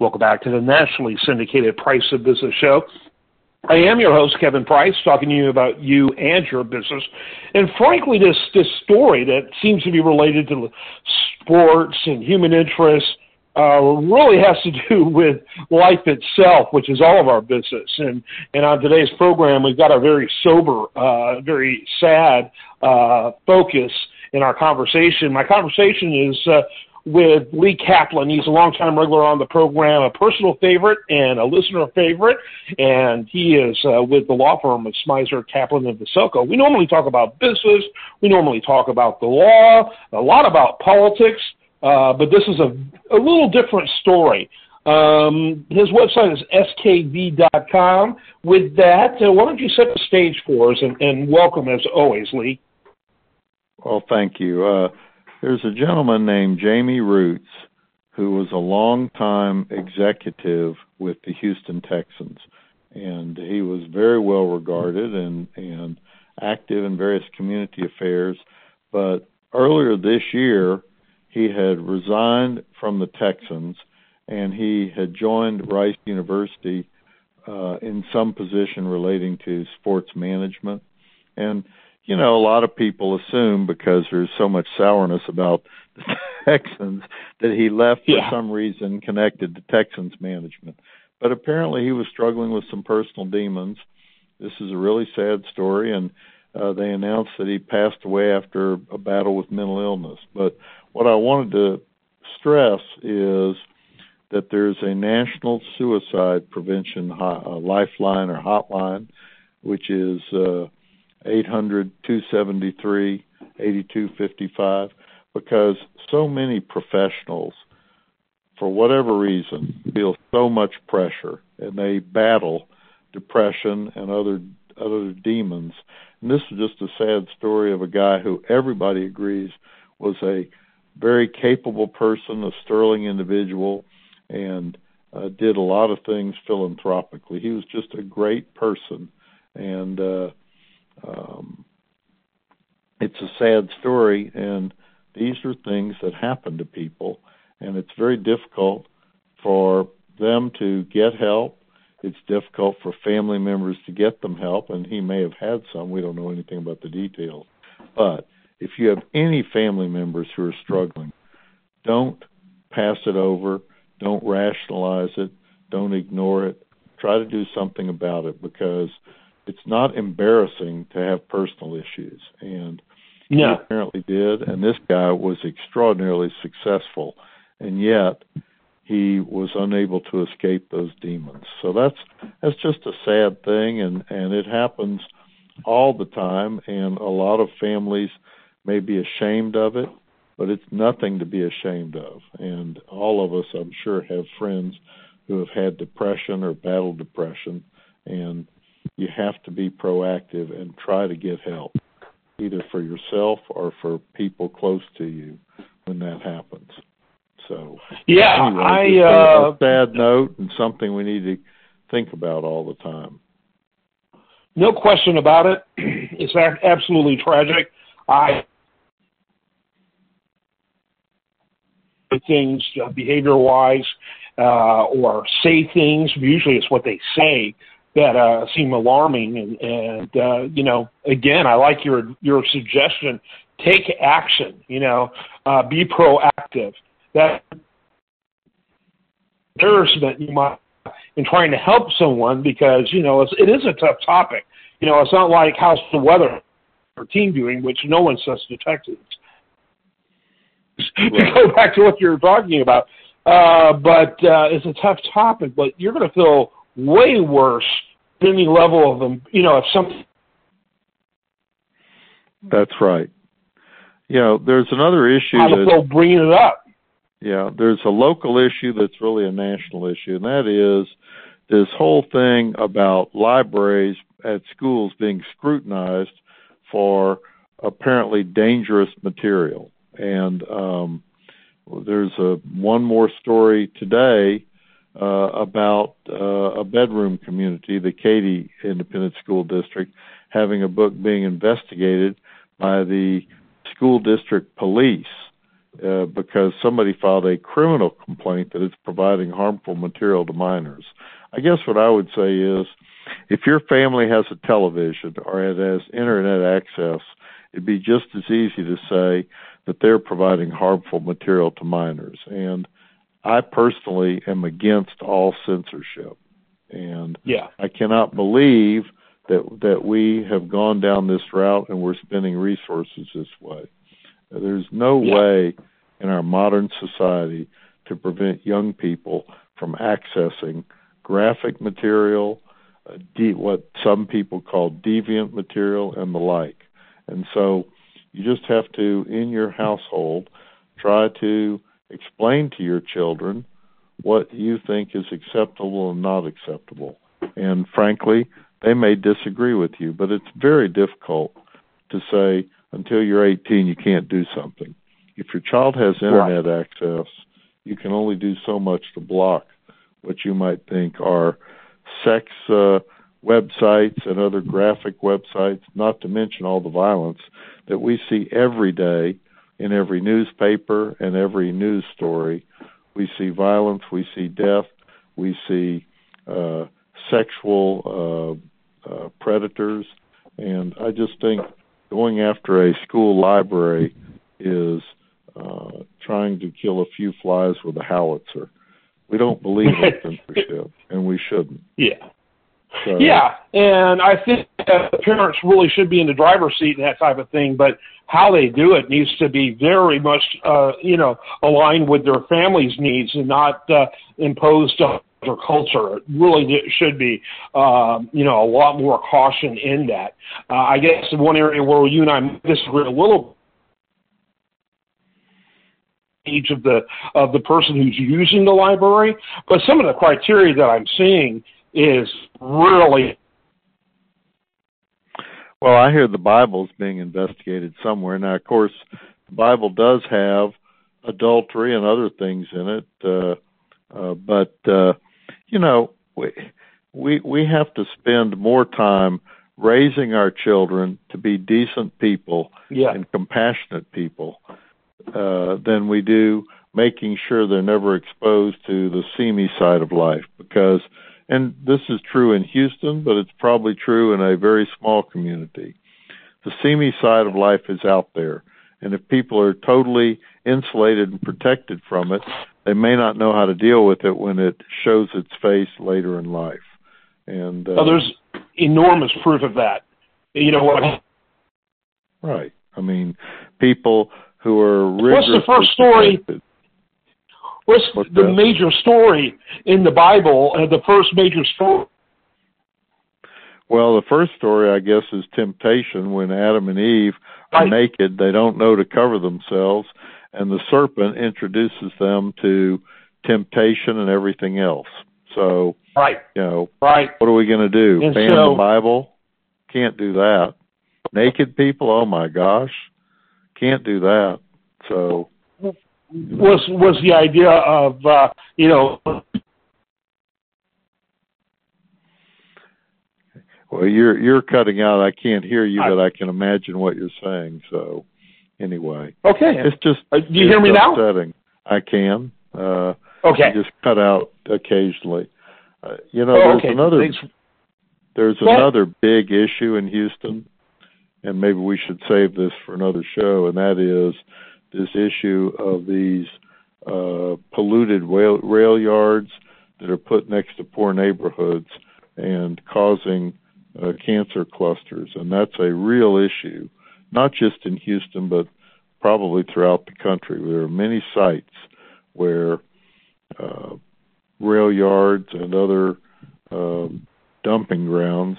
Welcome back to the nationally syndicated Price of Business show. I am your host, Kevin Price, talking to you about you and your business. And frankly, this, this story that seems to be related to sports and human interests uh, really has to do with life itself, which is all of our business. And, and on today's program, we've got a very sober, uh, very sad uh, focus in our conversation. My conversation is uh, with Lee Kaplan. He's a longtime regular on the program, a personal favorite and a listener favorite, and he is uh, with the law firm of Smyser, Kaplan, and Veselka. We normally talk about business. We normally talk about the law, a lot about politics, uh, but this is a, a little different story. Um, his website is skv.com. With that, uh, why don't you set the stage for us and, and welcome as always, Lee. Well, thank you. There's a gentleman named Jamey Rootes who was a long-time executive with the Houston Texans, and he was very well regarded and and active in various community affairs. But earlier this year, he had resigned from the Texans and he had joined Rice University uh, in some position relating to sports management. And you know, a lot of people assume because there's so much sourness about the Texans that he left for some reason connected to Texans management. But apparently he was struggling with some personal demons. This is a really sad story and uh, they announced that he passed away after a battle with mental illness. But what I wanted to stress is that there's a national suicide prevention uh, lifeline or hotline, which is uh, 800 273 8255 because so many professionals, for whatever reason, feel so much pressure and they battle depression and other other demons. And this is just a sad story of a guy who everybody agrees was a very capable person, a sterling individual, and uh, did a lot of things philanthropically. He was just a great person, and uh, um, it's a sad story, and these are things that happen to people, and it's very difficult for them to get help. It's difficult for family members to get them help, and he may have had some. We don't know anything about the details. But if you have any family members who are struggling, don't pass it over, don't rationalize it, don't ignore it. Try to do something about it because it's not embarrassing to have personal issues. And no. he apparently did and this guy was extraordinarily successful and yet he was unable to escape those demons. So that's that's just a sad thing and and it happens all the time and a lot of families may be ashamed of it but it's nothing to be ashamed of. And all of us i'm sure have friends who have had depression or battled depression and you have to be proactive and try to get help, either for yourself or for people close to you when that happens. So yeah, anyway, I uh, a sad note and something we need to think about all the time. No question about it. It's absolutely tragic. I things uh, behavior wise uh, or say things. Usually, it's what they say that uh, seem alarming. And, and uh, you know, again, I like your your suggestion. Take action. You know, uh, be proactive. That embarrassment you might in trying to help someone because you know it's, it is a tough topic. You know, it's not like how's the weather or team doing, which no one says to Texans. Right. to go back to what you were talking about, uh, but uh, it's a tough topic. But you're going to feel way worse any level of them. You know, if some. That's right. You know, there's another issue. How that, bringing it up. Yeah, there's a local issue that's really a national issue, and that is this whole thing about libraries at schools being scrutinized for apparently dangerous material. And um, there's a one more story today about uh, a bedroom community, the Katy Independent School District, having a book being investigated by the school district police uh, because somebody filed a criminal complaint that it's providing harmful material to minors. I guess what I would say is if your family has a television or it has internet access, it'd be just as easy to say that they're providing harmful material to minors. And I personally am against all censorship. And yeah. I cannot believe that that we have gone down this route and we're spending resources this way. There's no yeah. way in our modern society to prevent young people from accessing graphic material, uh, de- what some people call deviant material, and the like. And so you just have to, in your household, try to explain to your children what you think is acceptable and not acceptable. And frankly, they may disagree with you, but it's very difficult to say until you're 18 you can't do something. If your child has internet right. access, you can only do so much to block what you might think are sex uh, websites and other graphic websites, not to mention all the violence that we see every day in every newspaper and every news story. We see violence, we see death, we see uh, sexual uh, uh, predators, and I just think going after a school library is uh, trying to kill a few flies with a howitzer. We don't believe in censorship, and we shouldn't. Yeah. So, yeah, and I think parents really should be in the driver's seat in that type of thing, but how they do it needs to be very much, uh, you know, aligned with their family's needs and not uh, imposed on their culture. It really should be, um, you know, a lot more caution in that. Uh, I guess one area where you and I disagree a little age of the of the person who's using the library, but some of the criteria that I'm seeing is really well, I hear the Bible's being investigated somewhere. Now, of course, the Bible does have adultery and other things in it, uh, uh, but uh, you know, we we we have to spend more time raising our children to be decent people yeah. and compassionate people uh, than we do making sure they're never exposed to the seamy side of life because and this is true in Houston, but it's probably true in a very small community. The seamy side of life is out there, and if people are totally insulated and protected from it, they may not know how to deal with it when it shows its face later in life. And uh, well, there's enormous proof of that. You know what? Right. I mean, people who are What's the first story? Protected, What's, What's the that? major story in the Bible? Uh, the first major story. Well, the first story, I guess, is temptation when Adam and Eve are right. naked. They don't know to cover themselves, and the serpent introduces them to temptation and everything else. So, right, you know, right. What are we going to do? And Ban so, the Bible? Can't do that. Naked people? Oh my gosh, can't do that. So, was was the idea of uh, you know. Well, you're you're cutting out. I can't hear you, but I can imagine what you're saying. So, anyway, okay, it's just uh, do you hear me upsetting. now? I can. Uh, okay, just cut out occasionally. Uh, you know, oh, there's okay. another Thanks. there's another big issue in Houston, and maybe we should save this for another show, and that is this issue of these uh, polluted rail, rail yards that are put next to poor neighborhoods and causing uh, cancer clusters. And that's a real issue, not just in Houston, but probably throughout the country. There are many sites where uh, rail yards and other uh, dumping grounds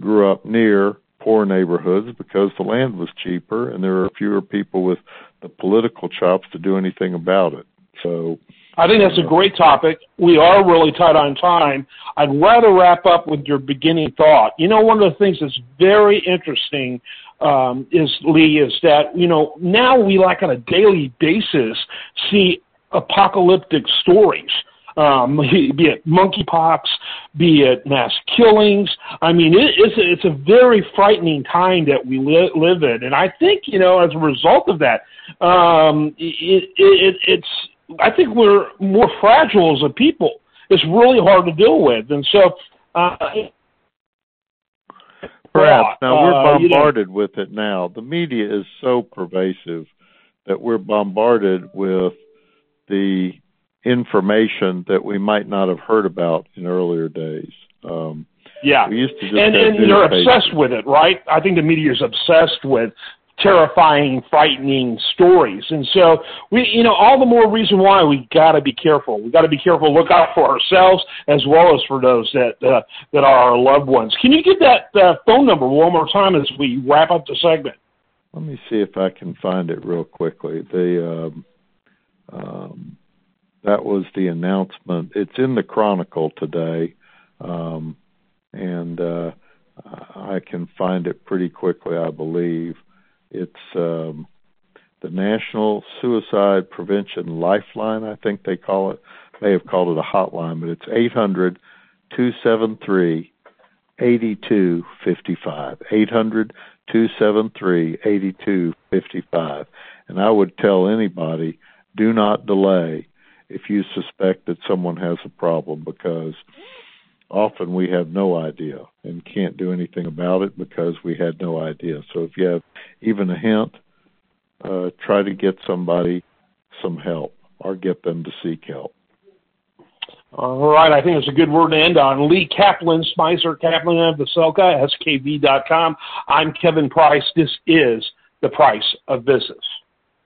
grew up near poor neighborhoods because the land was cheaper and there were fewer people with the political chops to do anything about it. So I think that's a great topic. We are really tight on time. I'd rather wrap up with your beginning thought. You know, one of the things that's very interesting um, is Lee is that you know now we like on a daily basis see apocalyptic stories um, be it monkeypox, be it mass killings. I mean, it, it's a, it's a very frightening time that we li- live in, and I think you know as a result of that, um, it, it, it's I think we're more fragile as a people. It's really hard to deal with, and so. Uh, Perhaps now we're bombarded uh, you know, with it now. The media is so pervasive that we're bombarded with the information that we might not have heard about in earlier days. Um, yeah, we used to just and, and they're obsessed with it, right? I think the media is obsessed with terrifying, frightening stories, and so we, you know, all the more reason why we got to be careful. We got to be careful, look out for ourselves as well as for those that uh, that are our loved ones. Can you give that uh, phone number one more time as we wrap up the segment? Let me see if I can find it real quickly. The um, um, that was the announcement. It's in the Chronicle today, um, and uh, I can find it pretty quickly, I believe. It's um, the National Suicide Prevention Lifeline, I think they call it. They have called it a hotline, but it's eight hundred two seven three eighty two fifty five. Eight hundred two seven three eighty two fifty five. And I would tell anybody, do not delay if you suspect that someone has a problem because often we have no idea and can't do anything about it because we had no idea. So if you have even a hint, uh, try to get somebody some help or get them to seek help. All right, I think it's a good word to end on. Lee Kaplan, Smyser Kaplan of the SELCA, skv.com. I'm Kevin Price. This is The Price of Business.